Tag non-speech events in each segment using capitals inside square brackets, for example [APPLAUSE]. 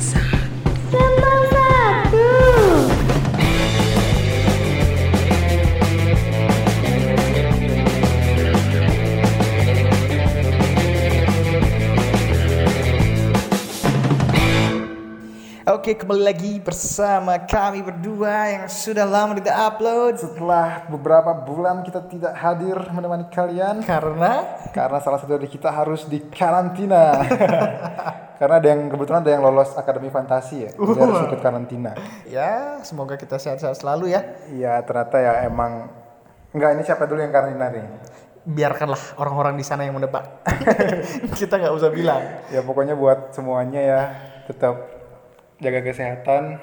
Satu. Oke, kembali lagi bersama kami berdua yang sudah lama tidak upload. Setelah beberapa bulan kita tidak hadir menemani kalian. Karena? Karena salah satu dari kita harus di karantina. [LAUGHS] karena ada yang kebetulan ada yang lolos akademi fantasi ya, jadi harus ikut karantina. ya semoga kita sehat-sehat selalu ya. Iya ternyata ya emang enggak ini siapa dulu yang karantina nih? Biarkanlah orang-orang di sana yang menebak. [LAUGHS] kita nggak usah bilang. Ya pokoknya buat semuanya ya tetap jaga kesehatan,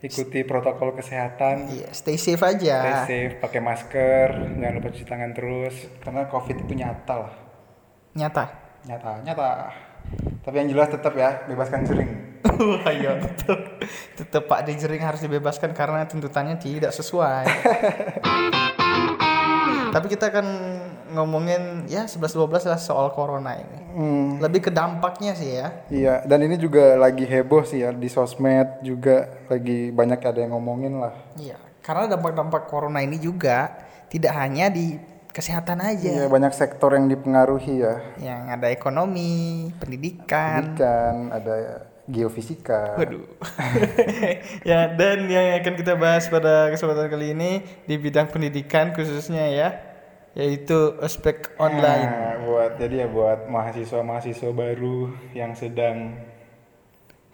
ikuti protokol kesehatan, Iya, stay safe aja. stay safe, pakai masker, jangan lupa cuci tangan terus karena covid itu nyata lah. Nyata. nyata nyata tapi yang jelas tetap ya bebaskan jering Wah, [LAUGHS] iya tetap tetap Pak Dejering harus dibebaskan karena tuntutannya tidak sesuai. [LAUGHS] Tapi kita akan ngomongin ya 11-12 lah soal corona ini. hmm, Lebih ke dampaknya sih ya. iya dan ini juga lagi heboh sih ya di sosmed juga lagi banyak ada yang ngomongin lah Iya, karena dampak-dampak corona ini juga tidak hanya di kesehatan aja. iya banyak sektor yang dipengaruhi ya Yang ada ekonomi, pendidikan. pendidikan ada geofisika Waduh. [LAUGHS] ya, dan yang akan kita bahas pada kesempatan kali ini di bidang pendidikan khususnya ya, yaitu ospek online. Nah, buat jadi ya buat mahasiswa-mahasiswa baru yang sedang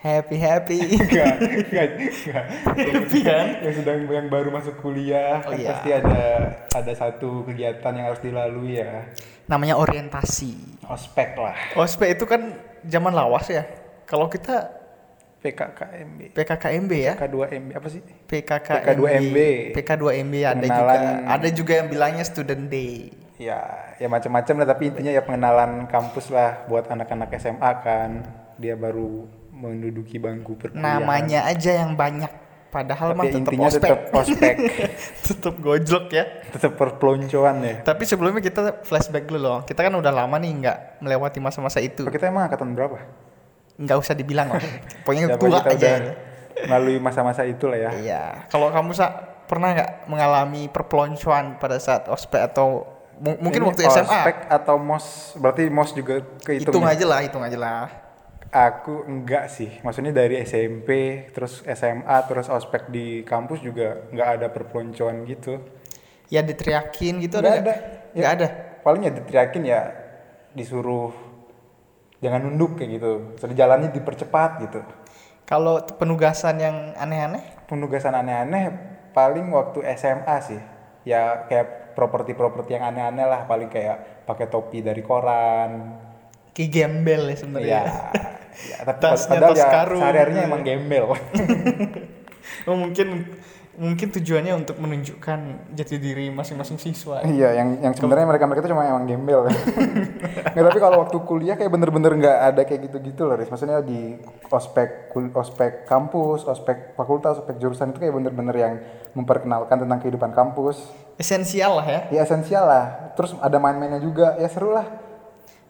Happy happy. [LAUGHS] enggak enggak enggak happy kan? yang sedang yang baru masuk kuliah Oh, kan iya. pasti ada ada satu kegiatan yang harus dilalui ya Namanya orientasi. ospek lah Ospek itu kan zaman lawas ya. Kalau kita PKKMB PKKMB ya. K2MB apa sih PKKMB. PK2MB. PK2MB ada juga. Pengenalan- Ada juga yang bilangnya student day. ya ya macam-macam lah tapi intinya ya pengenalan kampus lah buat anak-anak SMA kan dia baru menduduki bangku perkuliahan Namanya aja yang banyak. Padahal mah tapi tetap intinya ospek. tetap ospek [LAUGHS] tetap gojlok ya. tetap perpeloncoan ya Tapi sebelumnya kita flashback dulu loh. Kita kan udah lama nih nggak melewati masa-masa itu. kita emang angkatan berapa Nggak usah dibilang lah. [LAUGHS] Pokoknya tua aja. melalui masa-masa itu lah ya Iya. Kalau kamu sa pernah nggak mengalami perpeloncoan pada saat ospek atau mu- mungkin Ini waktu SMA? ospek atau mos berarti mos juga kehitung Hitung nih? aja lah, hitung aja lah. Aku enggak sih, maksudnya dari SMP, terus SMA, terus ospek di kampus juga nggak ada perpeloncoan gitu. Ya diteriakin gitu Nggak ada? ada. nggak? Nggak Ya, ada. Paling ya diteriakin ya disuruh jangan nunduk kayak gitu, terus jalannya dipercepat gitu. Kalau penugasan yang aneh-aneh? Penugasan aneh-aneh paling waktu SMA sih, ya kayak properti-properti yang aneh-aneh lah, paling kayak pakai topi dari koran. Kayak gembel ya sebenarnya. Ya, [LAUGHS] ya tapi Tasnya padahal tas ya karung. sehari-harinya emang gembel. [LAUGHS] Oh mungkin mungkin tujuannya untuk menunjukkan jati diri masing-masing siswa. Iya, yang yang sebenarnya mereka mereka itu cuma emang gembel. [LAUGHS] nggak tapi kalau waktu kuliah kayak bener-bener nggak ada kayak gitu-gitu loh, Riz. Maksudnya di ospek ospek kampus, ospek fakultas, ospek jurusan itu kayak bener-bener yang memperkenalkan tentang kehidupan kampus. Esensial lah ya. Ya esensial lah. Terus ada main-mainnya juga, ya seru lah.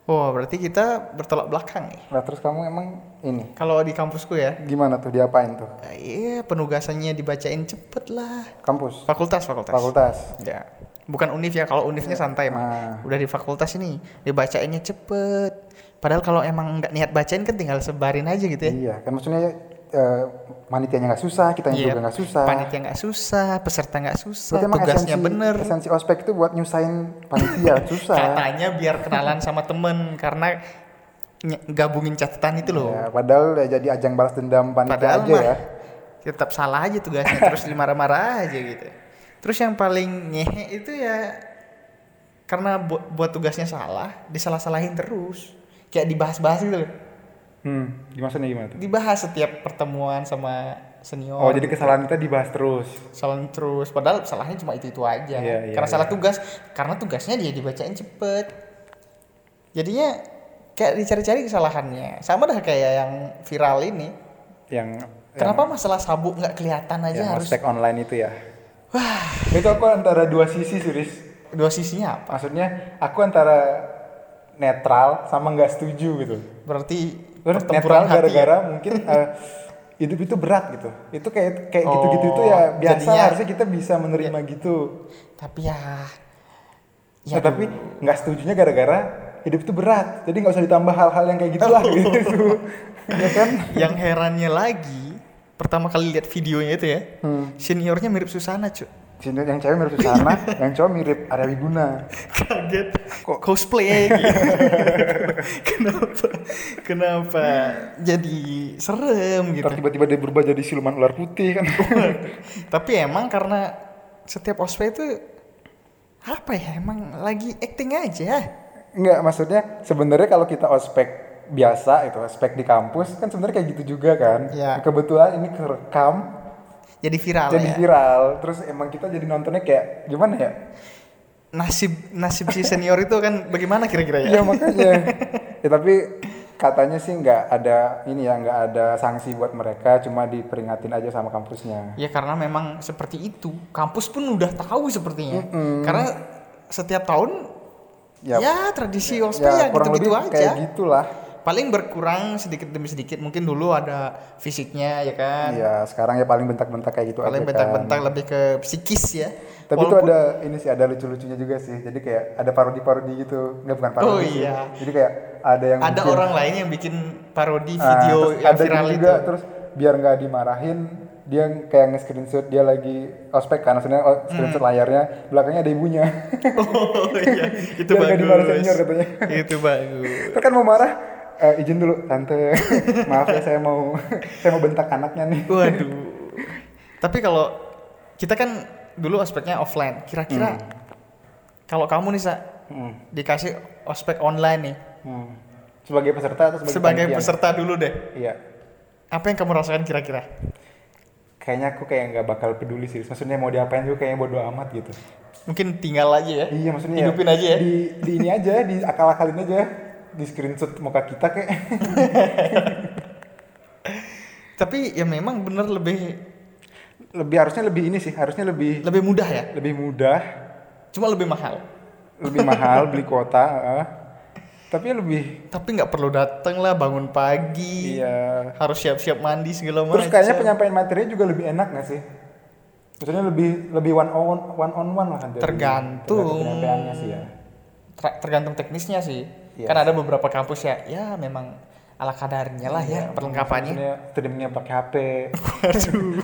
Oh berarti kita bertolak belakang nih. Nah terus kamu emang ini Kalau di kampusku ya, gimana tuh diapain tuh? eh, iya penugasannya dibacain cepet lah. Kampus, Fakultas, fakultas. fakultas. Ya. Bukan univ ya, kalau univnya santai mah. Nah. Udah di fakultas ini, dibacainnya cepet. Padahal kalau emang nggak niat bacain kan tinggal sebarin aja gitu ya. Iya, kan maksudnya eh, manitianya nggak susah, kita Iya, juga nggak susah. Panitia nggak susah, peserta nggak susah, Berarti tugasnya esensi, bener. Esensi ospek itu buat nyusahin panitia, [LAUGHS] susah. Katanya biar kenalan sama temen karena gabungin catatan itu loh. Ya, padahal ya jadi ajang balas dendam panitia Padahal aja mah ya. tetap salah aja tugasnya terus dimarah-marah aja gitu. Terus yang paling ngehe itu ya karena bu- buat tugasnya salah, disalah-salahin terus. Kayak dibahas-bahas gitu loh. Hmm, gimana gimana tuh? Dibahas setiap pertemuan sama senior. Oh, jadi kesalahan kita dibahas terus. salah terus padahal salahnya cuma itu itu aja Iya, iya, karena salah iya. tugas karena tugasnya dia dibacain cepet jadinya kayak dicari-cari kesalahannya sama dah kayak yang viral ini Yang kenapa masalah sabuk nggak kelihatan aja yang harus ospek online itu ya? Wah, itu aku antara dua sisi sih, Riz. dua sisinya apa Maksudnya aku antara netral sama nggak setuju gitu. berarti Terus netral ya? gara-gara mungkin eh, hidup itu berat gitu. Itu kayak kayak Oh, gitu-gitu itu ya biasa jadinya- harusnya kita bisa menerima gitu. Tapi ya Ya, tapi nggak setujunya gara-gara hidup itu berat. Jadi nggak usah ditambah hal-hal yang kayak gitulah Oh. [LAUGHS] gitu. ya kan? yang herannya lagi pertama kali lihat videonya itu ya Hmm. seniornya mirip Susana cuy Sini yang cewek mirip Susana, yang cowok mirip Arya Wiguna. kaget kok cosplay gitu [LAUGHS] kenapa kenapa jadi serem gitu tiba-tiba dia berubah jadi siluman ular putih kan. [LAUGHS] tapi emang karena setiap ospek itu apa ya emang lagi acting aja Enggak, maksudnya sebenarnya kalau kita ospek biasa itu ospek di kampus kan sebenarnya kayak gitu juga kan. Iya. Kebetulan ini kerekam jadi viral jadi ya viral. Terus emang kita jadi nontonnya kayak gimana ya? nasib nasib si senior itu kan bagaimana kira-kira ya Iya makanya. ya tapi katanya sih nggak ada ini ya nggak ada sanksi buat mereka, cuma diperingatin aja sama kampusnya. Ya karena memang seperti itu. Kampus pun udah tahu sepertinya. Karena setiap tahun Ya, ya, tradisi ospek ya, kurang gitu-gitu lebih aja. kayak gitulah. Paling berkurang sedikit demi sedikit. Mungkin dulu ada fisiknya ya kan. Iya, sekarang ya paling bentak-bentak kayak gitu Paling bentak-bentak kan. lebih ke psikis ya. Tapi itu Walaupun- ada ini sih ada lucu-lucunya juga sih. Jadi kayak ada parodi-parodi gitu. Nggak bukan parodi Oh, sih. iya. Jadi kayak ada yang ada bikin- orang lain yang bikin parodi Ah, video terus yang ada viral gini itu. juga terus biar nggak dimarahin dia kayak nge-screenshot dia lagi ospek kan maksudnya oh, screenshot Hmm. layarnya belakangnya ada ibunya [LAUGHS] Oh iya, [LAUGHS] itu Biar nggak dimarahin bagus. senior katanya. Itu bagus. Kan mau marah eh, izin dulu tante [LAUGHS] maaf ya saya mau saya mau bentak anaknya nih Waduh. [LAUGHS] Tapi kalau kita kan dulu ospeknya offline. Kira-kira kalau kamu nih Sa, Hmm, dikasih ospek online nih hmm. sebagai peserta atau sebagai, sebagai peserta dulu deh. iya Apa yang kamu rasakan kira-kira? kayaknya aku kayak nggak bakal peduli sih maksudnya mau diapain juga kayaknya bodo amat gitu Mungkin tinggal aja ya. iya maksudnya Hidupin aja ya. di, di ini aja di akal-akalin aja [LAUGHS] di screenshot muka kita kayak [LAUGHS] Tapi ya memang bener lebih lebih harusnya lebih ini sih harusnya lebih lebih mudah ya. lebih mudah Cuma lebih mahal. lebih mahal beli kuota eh. tapi lebih Tapi nggak perlu datang lah bangun pagi. iya Harus siap-siap mandi segala macam. terus kayaknya penyampaian materinya juga lebih enak nggak sih maksudnya lebih lebih one on one on one lah kan Tergantung. tergantung sih ya Ter- tergantung teknisnya sih. Iya. Kan ada beberapa kampus ya, ya memang ala kadarnya lah ya perlengkapannya. maksudnya streamingnya pakai HP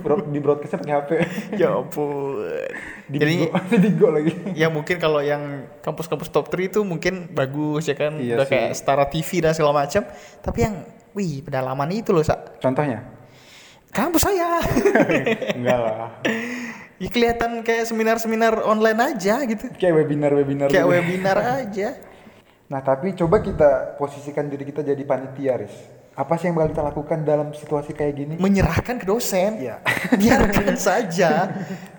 Bro- di broadcastnya pakai HP ya ampun. di Jadi [LAUGHS] di Bigo lagi ya mungkin kalau yang kampus-kampus top 3 itu mungkin bagus ya kan, Iya udah sih. kayak Setara TV dan segala macam. Tapi yang wih pedalaman itu loh, Sa. contohnya Kampus saya. [LAUGHS] enggak lah ya kelihatan kayak seminar-seminar online aja gitu. kayak webinar webinar Kayak webinar aja. Nah tapi coba kita posisikan diri kita jadi panitia Riz apa sih yang bakal kita lakukan dalam situasi kayak gini Menyerahkan ke dosen. Iya. [LAUGHS] Biarkan saja.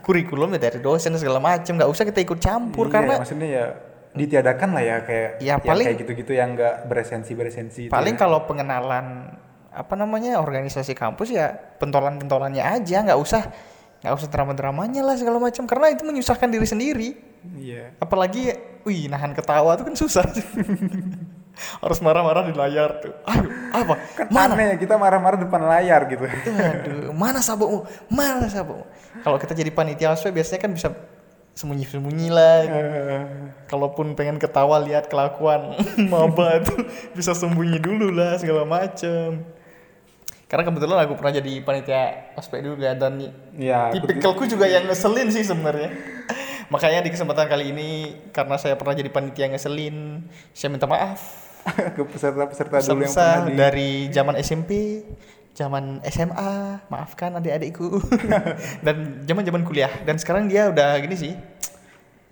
Kurikulumnya dari dosen segala macam, nggak usah kita ikut campur Iya, karena maksudnya ya ditiadakan lah ya kayak Ya, paling- kayak gitu-gitu yang enggak beresensi beresensi paling ya. kalau pengenalan apa namanya organisasi kampus ya pentolan-pentolannya aja nggak usah nggak usah drama-dramanya lah segala macam karena itu menyusahkan diri sendiri iya. Apalagi wih nahan ketawa tuh kan susah. [LAUGHS] Harus marah-marah di layar tuh. Ayo apa? Kan mana? aneh ya kita marah-marah depan layar gitu. Aduh mana sabukmu mana sabukmu kalau kita jadi panitia ospek biasanya kan bisa sembunyi-sembunyi lah. Eh, kalaupun pengen ketawa lihat kelakuan [LAUGHS] maba [LAUGHS] itu bisa sembunyi dulu lah segala macem. Karena kebetulan aku pernah jadi panitia ospek dulu ya dan ya tipikalku juga yang ngeselin sih sebenarnya makanya di kesempatan kali ini karena saya pernah jadi panitia yang ngeselin saya minta maaf. [LAUGHS] Ke peserta-peserta dulu yang pernah di dari zaman SMP zaman SMA maafkan adik-adikku. [LAUGHS] Dan zaman zaman kuliah. Dan sekarang dia udah gini sih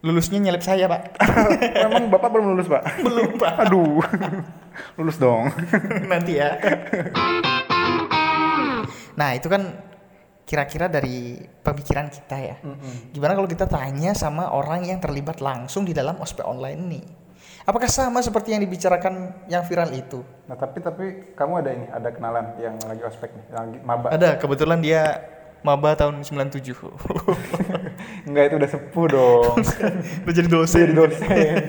lulusnya nyelip saya pak. [LAUGHS] Memang bapak belum lulus pak? Belum pak. Aduh. Lulus dong. Nanti ya. Nah itu kan kira-kira dari pemikiran kita ya. Gimana kalau kita tanya sama orang yang terlibat langsung di dalam ospek online ini? Apakah sama seperti yang dibicarakan yang viral itu? nah tapi tapi kamu ada ini ada kenalan yang lagi ospek nih yang lagi maba Ada, kebetulan dia maba tahun 97. [LAUGHS] enggak itu udah sepuh dong [LAUGHS] Udah jadi dosen. jadi dosen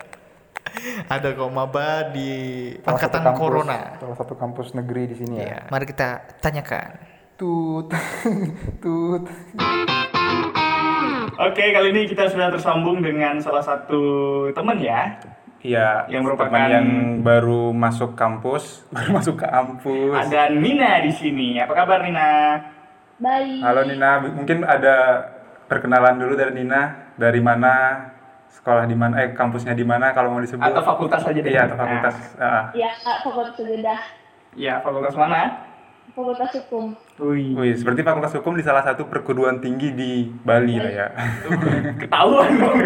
[LAUGHS] Ada kok maba di Salah satu angkatan kampus- corona. Salah satu kampus negeri di sini ya. Iya. Mari kita tanyakan. Tut, [LAUGHS] tut. Oke, kali ini kita sudah tersambung dengan salah satu teman ya. Iya, Yang merupakan- teman yang baru masuk kampus, [LAUGHS] baru masuk ke kampus. Ada Nina di sini. Apa kabar Nina? Baik. Halo Nina, mungkin ada perkenalan dulu dari Nina, dari mana, sekolah di mana, eh kampusnya di mana kalau mau disebut. Atau fakultas aja deh. Iya, atau fakultas. Ah. Ya, fakultas segedah. Nah, ya, fakultas mana? Fakultas hukum. Wih, Wih, seperti fakultas hukum di salah satu perguruan tinggi di Bali lah ya. ketahuan dong.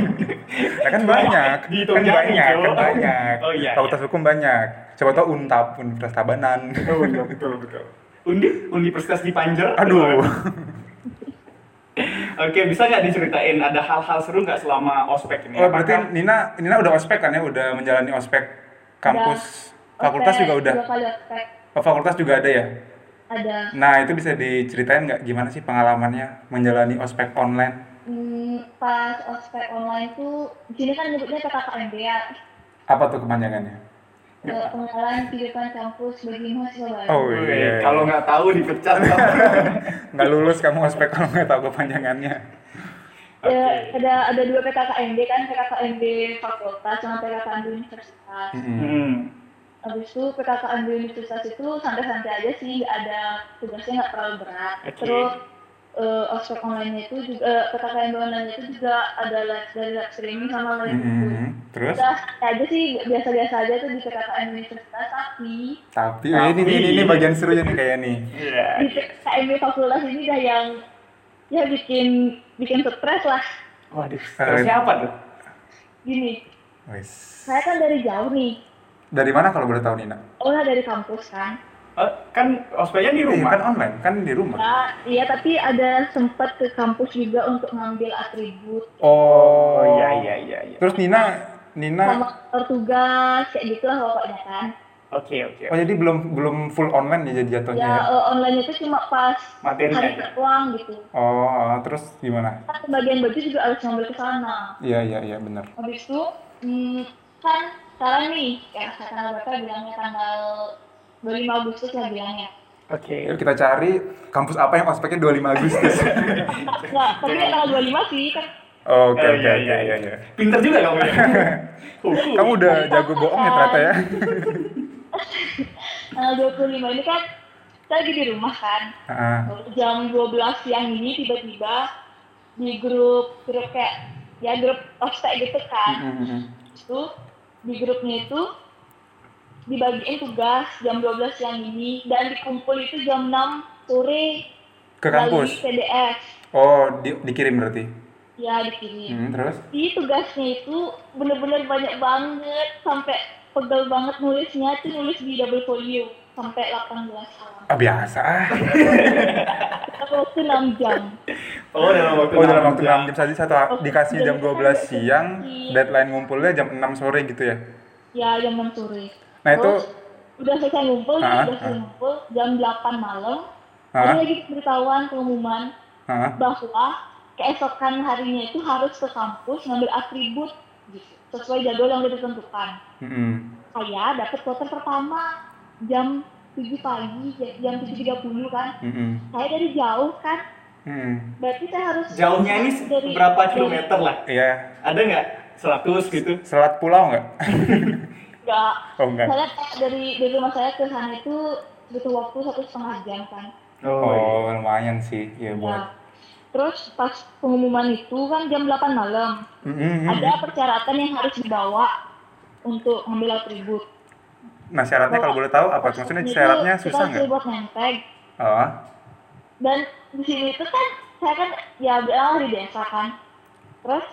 Ya kan banyak, kan banyak, kan banyak. Oh iya. Fakultas hukum banyak. Coba tau Untap, Universitas Tabanan. Oh iya, betul betul. Undi, Universitas di Panjer. Aduh. Oke, bisa nggak diceritain ada hal-hal seru nggak selama ospek ini? Oh, berarti Apakah- Nina, Nina udah ospek kan ya? Udah menjalani ospek kampus, fakultas Ospek, juga udah. Dua kali ospek. Oh, fakultas juga ada ya? Ada. Nah, itu bisa diceritain nggak gimana sih pengalamannya menjalani ospek online? Hmm, pas ospek online tuh, di sini kan nyebutnya PKKMB ya. Apa tuh kepanjangannya? Eh, Pengenalan kehidupan kampus bagi mahasiswa baru. Oh Wih, iya. kalau nggak tahu dipecat. [LAUGHS] nggak lulus kamu ospek kalau nggak tahu kepanjangannya. Ya, ada ada dua PKKMB kan, PKKMB fakultas sama PKKMB universitas. Mm-mm. hmm. Habis itu PKKMB universitas itu santai-santai aja sih, nggak ada tugasnya nggak terlalu berat. Oke. Terus eh, ospek online itu juga PKKMB online itu juga ada live dari live streaming sama live itu. Mm-mm. Terus? Udah santai aja sih biasa-biasa aja tuh di PKKMB universitas tapi Tapi, oh, ini, ini, ini bagian serunya nih kayak nih. Iya. di PKKMB fakultas ini dah yang ya bikin bikin stres lah. Waduh, terus siapa tuh? Gini, Wis. saya kan dari jauh nih, Dari mana kalau boleh tahu Nina? oh dari kampus kan. Eh, kan ospeknya di Iya, rumah. kan online, kan di rumah. Nah, iya tapi ada sempat ke kampus juga untuk ngambil atribut Oh, Oh iya iya iya iya. Terus Nina, Nina, sama tugas kayak gitulah pokoknya kan. Oke oke. oh jadi belum belum full online ya jadi jatuhnya Ya ya? eh, online itu cuma pas Materi hari aja. doang gitu. Oh, terus gimana? Kan pembagian baju juga harus ngambil ke sana. Iya iya iya benar. Habis itu hmm, kan sekarang nih ya tanggal berapa bilangnya tanggal 25 Agustus lah bilangnya. Oke. Yuk kita cari kampus apa yang ospeknya 25 Agustus. Enggak, [LAUGHS] tapi tanggal 25 sih kan. Oh, Oke Oh, oke iya, oke iya, iya iya. iya. Pinter juga kamu ya. [LAUGHS] Kamu udah jago bohong ya ternyata ya? [LAUGHS] Tanggal 25 ini kan saya lagi di rumah kan. Heeh. jam 12 siang ini tiba-tiba di grup grup kayak ya grup ospek gitu kan Mm-mm. itu di grupnya itu dibagiin tugas jam 12 siang ini dan dikumpul itu jam 6 sore Ke kampus. PDF Oh, di- dikirim berarti. ya dikirim Hmm, terus? di tugasnya itu bener-bener banyak banget sampai pegel banget nulisnya itu nulis di double folio sampai 18 halaman Ah, biasa ah. waktu 6 jam [LAUGHS] Oh dalam waktu. Oh, dalam enam waktu jam. 6 jam saja satu dikasih jam 12 siang, deadline ngumpulnya jam 6 sore gitu ya. ya jam 6 sore Nah, itu Terus, udah selesai ngumpul Ah, udah selesai ah. ngumpul jam 8 malam Hah? ada lagi pemberitahuan pengumuman Hah? bahwa keesokan harinya itu harus ke kampus ngambil atribut gitu, sesuai jadwal yang udah ditentukan Mm-mm. saya dapat kloter pertama jam 7 pagi jam 7.30 kan Mm-mm. saya dari jauh kan Mm-mm. berarti saya harus Jauhnya ini dari- berapa dari- kilometer lah? Iya, Ada nggak? 100 gitu? selat pulau nggak? [LAUGHS] enggak Oh, enggak. saya dari dari rumah saya ke sana itu butuh waktu satu setengah jam kan Oh, lumayan sih, ya Ya. buat. Terus pas pengumuman itu kan jam 8 malam. Mm-mm. Ada persyaratan yang harus dibawa untuk ngambil atribut. Nah, syaratnya kalau boleh tahu apa? Maksudnya syaratnya kita susah harus nggak? buat nenteg. Oh, Dan di sini itu kan saya kan ya bilang dari desa kan. Terus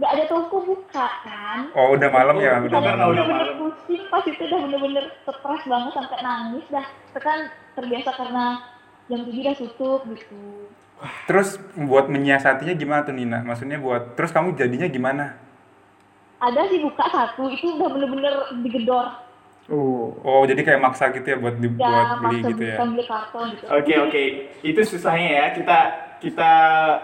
nggak ada toko buka kan. oh udah malam ya, udah malam. udah bener-bener malam. pusing pas itu udah bener-bener stres banget sampai nangis dah. Itu kan terbiasa karena jam 7 udah tutup gitu. Terus buat menyiasatinya gimana tuh Nina? Maksudnya buat terus kamu jadinya gimana? Ada sih buka satu itu udah bener-bener digedor. Oh. Oh, jadi kayak maksa gitu ya buat Ya, dibuat beli maksa gitu ya. beli karton gitu. Oke oke, itu susahnya ya kita kita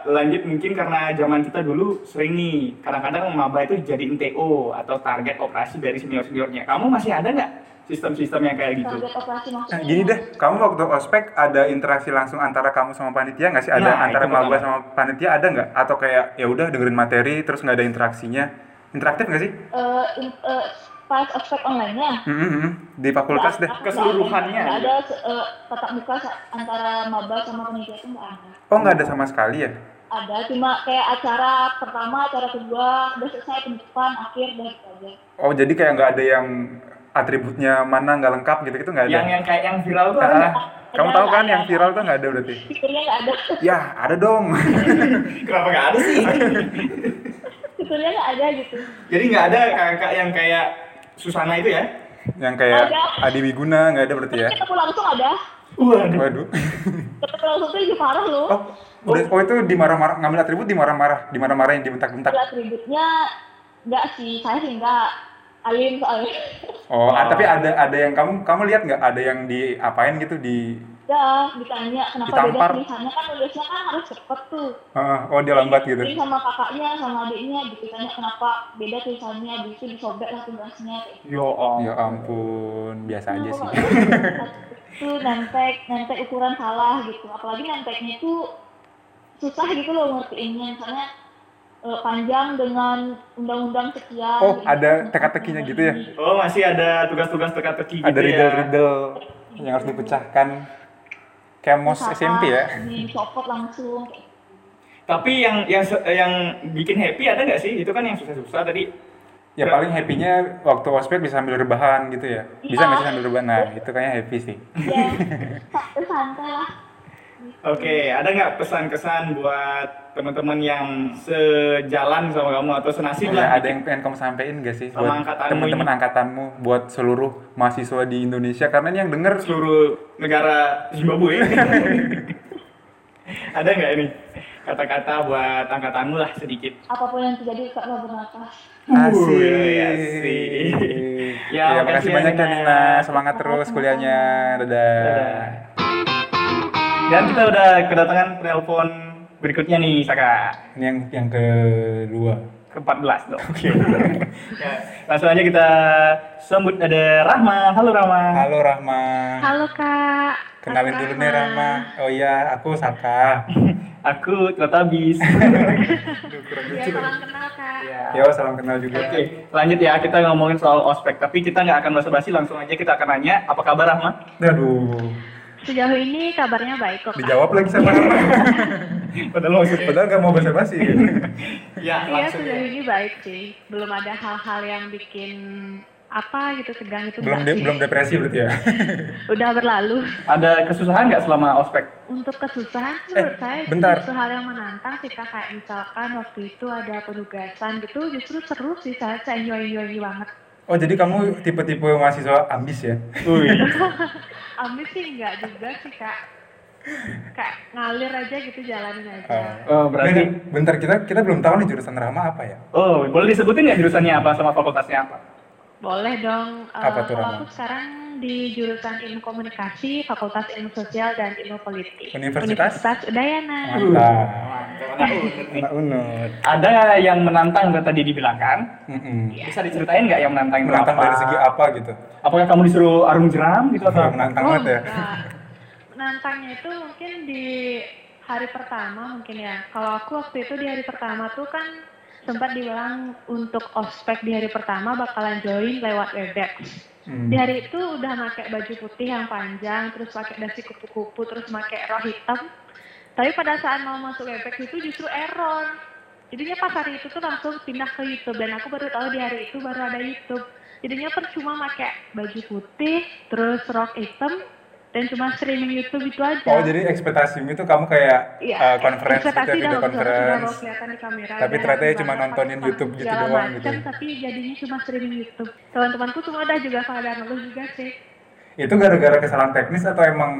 lanjut mungkin karena zaman kita dulu sering nih kadang-kadang maba itu jadi TO atau target operasi dari senior-seniornya. Kamu masih ada nggak sistem-sistem yang kayak gitu? target operasi Nah, maksudnya gini deh, kamu waktu ospek ada interaksi langsung antara kamu sama panitia nggak sih? Ada Nah, antara maba sama panitia ada nggak? Atau kayak ya udah dengerin materi terus nggak ada interaksinya? Interaktif nggak sih? In- eh, pas ospek online-nya Hmm, hmm, hmm. Di fakultas deh. Keseluruhannya nggak ada eh, tatap muka antara maba sama panitia itu nggak ada Oh nggak ada sama sekali ya? ada cuma kayak acara pertama acara kedua udah selesai penutupan akhir dan aja Oh jadi kayak nggak ada yang atributnya mana nggak lengkap gitu gitu nggak ada? Yang yang kayak yang viral tuh Ah, ada nggak? kamu tahu kan yang viral tuh nggak ada berarti? fiturnya nggak ada Ya ada dong. [LAUGHS] Kenapa nggak ada sih? fiturnya nggak ada gitu Jadi nggak ada kakak yang kayak Susana itu ya? yang kayak Ada. Adi Wiguna nggak ada berarti ya? ketemu langsung ada Waduh. Waduh. ketemu langsung tuh juga parah loh Oh, udah, oh itu dimarah-marah ngambil atribut dimarah-marah, dimarah-marahin, dibentak-bentak. Atributnya nggak sih saya sih nggak alim soalnya Oh, ah, tapi ada ada yang kamu kamu lihat nggak ada yang diapain gitu di udah ditanya kenapa Ditampar. beda tulisannya kan nulisnya kan harus cepet tuh Heeh, oh dia lambat gitu. Jadi sama kakaknya sama adiknya ditanya kenapa beda tulisannya habis itu disobek lah gitu. Yo om. Ya ampun, biasa aja sih. itu nentek nentek ukuran salah gitu apalagi nenteknya itu susah gitu loh ngertiinnya misalnya eh, panjang dengan undang-undang sekian Oh, gitu. ada teka-tekinya gitu ya? Oh masih ada tugas-tugas teka-teki gitu Ada ya? riddle-riddle yang harus dipecahkan. Kayak mos Usaha SMP ya? dicopot langsung. Tapi yang yang yang bikin happy ada nggak sih? Itu kan yang susah-susah tadi. Ya paling happy-nya waktu ospek bisa sambil rebahan gitu ya. Bisa Iya. nggak sih sambil rebahan? Nah, itu kayaknya happy sih. ya santai lah Oke, ada nggak pesan-kesan buat teman-teman yang sejalan sama kamu atau senasib Ya, lah? ada yang pengen kamu sampein gak sih Sama buat teman-teman ini. angkatanmu, buat seluruh mahasiswa di Indonesia? Karena ini yang denger seluruh negara Zimbabwe. [LAUGHS] ada nggak ini kata-kata buat angkatanmu lah sedikit? apa pun yang terjadi tetaplah bernafas Asik. Asik. Ya, Ya, makasih ya, banyak ya Nina. Nina. Semangat terus kuliahnya. Dadah. Dadah. Dan kita udah kedatangan telepon berikutnya nih, Saka. Ini yang yang kedua. Ke-14 dong. Oke. [LAUGHS] ya, langsung aja kita sambut ada Rahma. Halo Rahma. Halo Rahma. Halo kak. Kenalin Aku dulu nih Rahma. Oh iya, aku Saka. [LAUGHS] Aku Teletubbies. [LAUGHS] Ya salam kenal kak. Yo, salam kenal juga. Oke, lanjut ya kita ngomongin soal ospek. Tapi kita nggak akan basa-basi, langsung aja kita akan nanya apa kabar Rahma? Aduh, Sejauh ini kabarnya baik kok dijawab lagi sama Rahma. [LAUGHS] Padahal maksud Padahal nggak mau basa-basi. ya Iya langsung sejauh ya. ini baik sih. Belum ada hal-hal yang bikin apa gitu tegang itu belum de- sih. belum depresi berarti ya. [LAUGHS] Udah berlalu. Ada kesusahan nggak selama ospek? Untuk kesusahan Eh, menurut saya sih bentar. itu hal yang menantang sih. Kayak misalkan waktu itu ada penugasan gitu justru seru sih saya, saya enjoy enjoy banget. Oh, jadi kamu tipe-tipe mahasiswa ambis ya? [LAUGHS] Ambis sih enggak juga sih kak. Kayak ngalir aja gitu jalanin aja. Oh. Oh, berarti Bentar, bentar kita kita belum tahu nih jurusan Rahma apa ya? Oh, boleh disebutin nggak jurusannya apa sama fakultasnya apa? Boleh dong. Eh, Apa tuh, kalau Rama? aku sekarang di jurusan ilmu komunikasi, Fakultas Ilmu Sosial dan Ilmu Politik. Universitas? Udayana. Mantap. Anak unut. Ada yang menantang tadi dibilangkan. Mm-mm. Bisa diceritain nggak yang menantang itu Menantang apa? dari segi apa gitu? Apakah kamu disuruh arung jeram gitu atau? Wah, menantang Oh, banget ya. Menantangnya itu mungkin di hari pertama mungkin ya. Kalau aku waktu itu di hari pertama tuh kan sempat dibilang untuk ospek di hari pertama bakalan join lewat Webex. Hmm. Di hari itu udah pakai baju putih yang panjang, terus pakai dasi kupu-kupu, terus pakai roh hitam. Tapi pada saat mau masuk Webex itu justru error. Jadinya pas hari itu tuh langsung pindah ke YouTube dan aku baru tahu di hari itu baru ada YouTube. Jadinya percuma pakai baju putih, terus rok hitam, dan cuma streaming YouTube itu aja. Oh, jadi ekspektasimu itu kamu kayak Iya, uh, conference gitu ya, ekspektasi video dah bagus, sudah conference. di kamera. Tapi ternyata ya cuma nontonin YouTube gitu doang macam, gitu. Tapi jadinya cuma streaming YouTube. Teman-temanku semua udah juga pada ngeluh juga sih. Itu gara-gara kesalahan teknis atau emang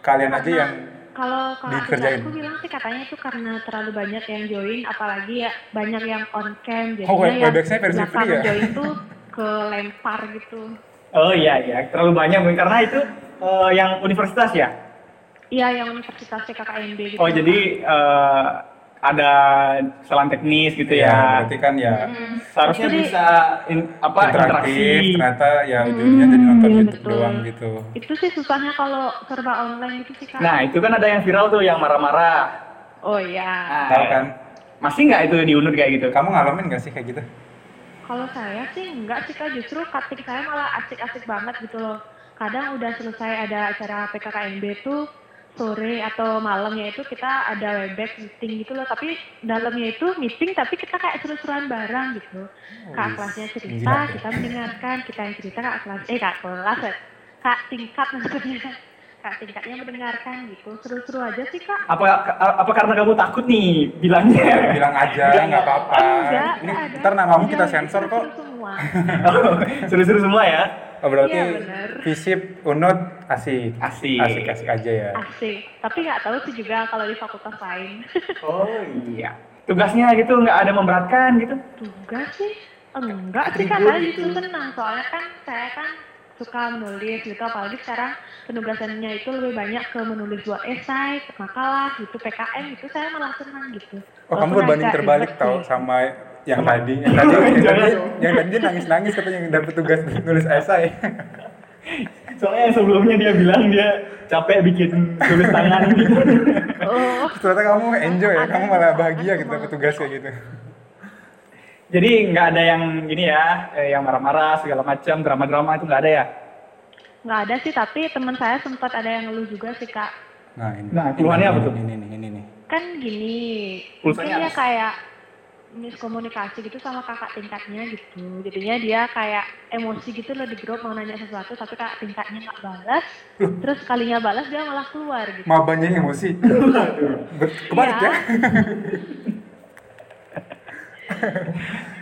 kalian aja yang Kalau kalau aku, dikerjain? aku bilang sih katanya itu karena terlalu banyak yang join, apalagi ya banyak yang on cam, jadinya Oh, yang Webex-nya versi free ya? join tuh kelempar gitu. Oh iya iya, terlalu banyak mungkin karena itu eh, yang universitas ya. Iya, yang Universitas PKKMB gitu. Oh jadi eh, ada kesalahan teknis gitu ya ya. berarti kan ya Seharusnya Jadi- bisa in- apa interaktif interaksi. ternyata ya ujungnya jadi nonton Hmm, YouTube betul. doang gitu Itu sih susahnya kalau serba online gitu sih kak. Nah itu kan ada yang viral tuh yang marah-marah. Oh iya. Nah, tahu kan Masih nggak itu diundur kayak gitu? kamu ngalamin gak sih kayak gitu Kalau saya sih enggak sih kak, justru cutting saya malah asik-asik banget gitu loh. Kadang udah selesai ada acara PKKMB tuh sore atau malamnya itu kita ada webex meeting gitu loh. Tapi dalamnya itu meeting tapi kita kayak seru-seruan bareng gitu. Kak kelasnya cerita, gila. kita mendengarkan, kita yang cerita kak kelas, eh kak kelas, ya. kak tingkat maksudnya. Kak tingkatnya mendengarkan gitu, seru-seru aja sih kak. Apa apa karena kamu takut nih bilangnya? bilang aja nggak apa-apa ini ada. ntar namamu kita Iya, sensor kok seru-seru semua. [LAUGHS] Oh, Seru-seru semua ya. Oh berarti Iya, visip unut asik Asik. asik asik aja ya Asik. Tapi nggak tahu sih juga kalau di fakultas lain. [LAUGHS] Oh iya. Tugasnya gitu nggak ada memberatkan gitu? Tugas sih enggak sih saya justru senang soalnya kan saya kan suka menulis gitu apalagi sekarang penugasannya itu lebih banyak ke menulis buat esai, makalah gitu, PKM gitu saya malah senang gitu. oh kamu Walaupun berbanding agak terbalik tau sama yang tadi yang tadi [LAUGHS] yang tadi, yang tadi dia nangis nangis katanya yang dapet tugas nulis esai [LAUGHS] Soalnya yang sebelumnya dia bilang dia capek bikin tulis tangan gitu. Oh, [LAUGHS] ternyata kamu enjoy ya kamu malah bahagia gitu dapet tugas kayak gitu Jadi nggak ada yang gini ya, eh, yang marah-marah segala macam, drama-drama itu nggak ada ya? nggak ada sih tapi teman saya sempat ada yang ngeluh juga sih kak. nah ini Nah, keluhannya ini, apa tuh? ini nih ini nih Kan gini, mungkin Pulsanya dia habis. kayak miskomunikasi gitu sama kakak tingkatnya gitu. Jadinya dia kayak emosi gitu loh di grup mau nanya sesuatu tapi kakak tingkatnya nggak balas. Terus kalinya balas dia malah keluar gitu. mabanya emosi Ber- [LAUGHS] kebalik Iya. ya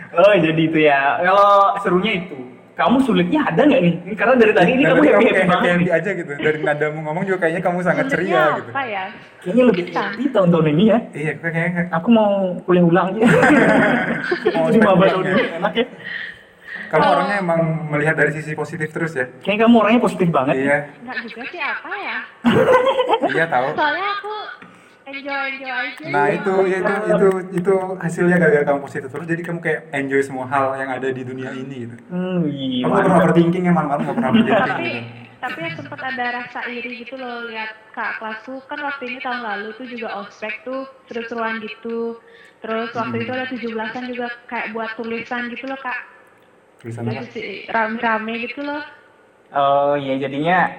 Oh jadi itu ya. Kalau serunya itu, kamu sulitnya ada nggak nih? Karena dari tadi ini Nah, kamu happy kamu happy kayak banget. happy aja gitu dari nadamu ngomong juga kayaknya kamu sangat Sulitnya ceria gitu apa ya? Kayaknya lebih happy tahun-tahun ini ya. iya kayaknya Aku mau kuliah ulang aja. [LAUGHS] mau spek tahun ini enak ya. kamu orangnya emang melihat dari sisi positif terus ya Kayaknya kamu orangnya positif banget. iya Nggak juga sih apa ya? [LAUGHS] iya tahu Soalnya aku enjoy enjoy aja. nah itu ya itu itu itu hasilnya gara-gara kamu positif terus jadi kamu kayak enjoy semua hal yang ada di dunia ini gitu Hmm, iya. kamu gak pernah overthinking ya malam-malam gak pernah overthinking tapi gitu tapi sempat ada rasa iri gitu loh lihat kak kelasku kan waktu ini tahun lalu tuh juga ospek tuh seru-seruan gitu terus waktu Hmm. itu ada 17-an juga kayak buat tulisan gitu loh kak tulisan apa rame-rame gitu loh Oh iya jadinya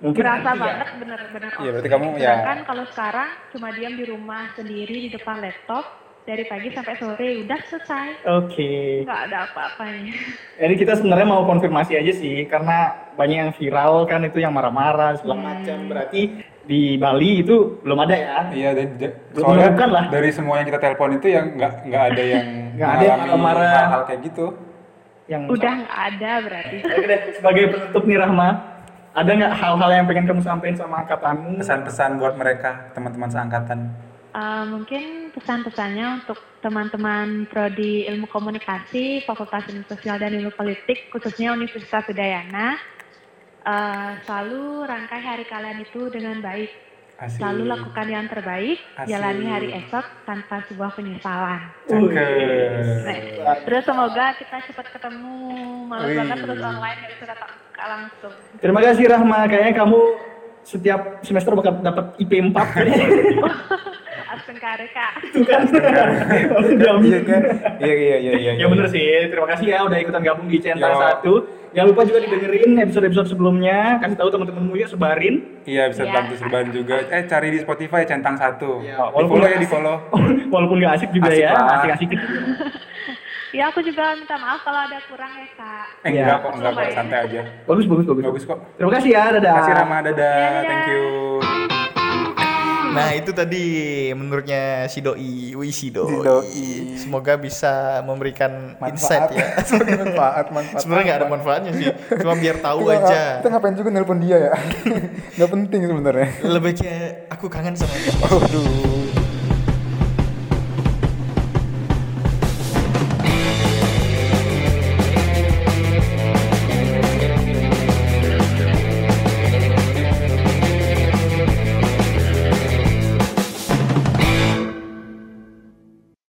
mungkin berasa ya. banget bener-bener Iya, berarti kamu ya- Sedangkan kalau sekarang cuma diam di rumah sendiri di depan laptop dari pagi sampai sore udah selesai Oke. nggak ada apa-apanya Jadi kita sebenarnya mau konfirmasi aja sih karena banyak yang viral kan itu yang marah-marah segala Hmm. macam. Berarti di Bali itu belum ada ya? Iya, dan soalnya menemukan lah. dari semua yang kita telepon itu yang nggak nggak ada yang [LAUGHS] Nggak ada yang marah-marah. hal-hal kayak gitu. Yang udah nggak ada berarti Oke deh, sebagai penutup nih Rahma, ada nggak hal-hal yang pengen kamu sampaikan sama angkatanmu? Pesan-pesan buat mereka, teman-teman seangkatan. Uh, mungkin pesan-pesannya untuk teman-teman prodi ilmu komunikasi, Fakultas Ilmu Sosial dan Ilmu Politik, khususnya Universitas Udayana, uh, selalu rangkai hari kalian itu dengan baik. Asik. Selalu lakukan yang terbaik, Asik. jalani hari esok tanpa sebuah penyesalan. Nah, terus semoga kita cepat ketemu, malas Wih. banget terus online nggak bisa tatap muka langsung. Terima kasih Rahma, kayaknya kamu setiap semester bakal dapat IP 4 Astengkare kak. diambil. Iya kan? Iya iya iya iya. Ya bener sih, terima kasih ya udah ikutan gabung di Centang. 1 Jangan lupa juga didengerin episode-episode sebelumnya Kasih tahu teman-temanmu ya, sebarin Iya bisa Iya. bantu serban juga. Eh cari di Spotify centang satu. Iya, di walaupun follow ya nggak di follow. [LAUGHS] Walaupun gak asik juga Asik ya, asik-asik Ya aku juga minta maaf kalau ada kurang ya kak. Eh Iya. enggak kok, enggak kok, santai aja. Bagus, bagus, bagus Bagus kok. Terima kasih ya, dadah Kasih Rama, dadah. Dadah. Thank you. Nah itu tadi menurutnya si doi, wih si doi. Si doi. Semoga bisa memberikan Manfaat. insight ya. [LAUGHS] manfaat, manfaat. Sebenarnya nggak ada manfaatnya sih, cuma biar tahu Kita aja. Kita ngapain juga nelpon dia ya? [LAUGHS] Nggak penting sebenarnya. Lebih kayak aku kangen sama dia. Waduh.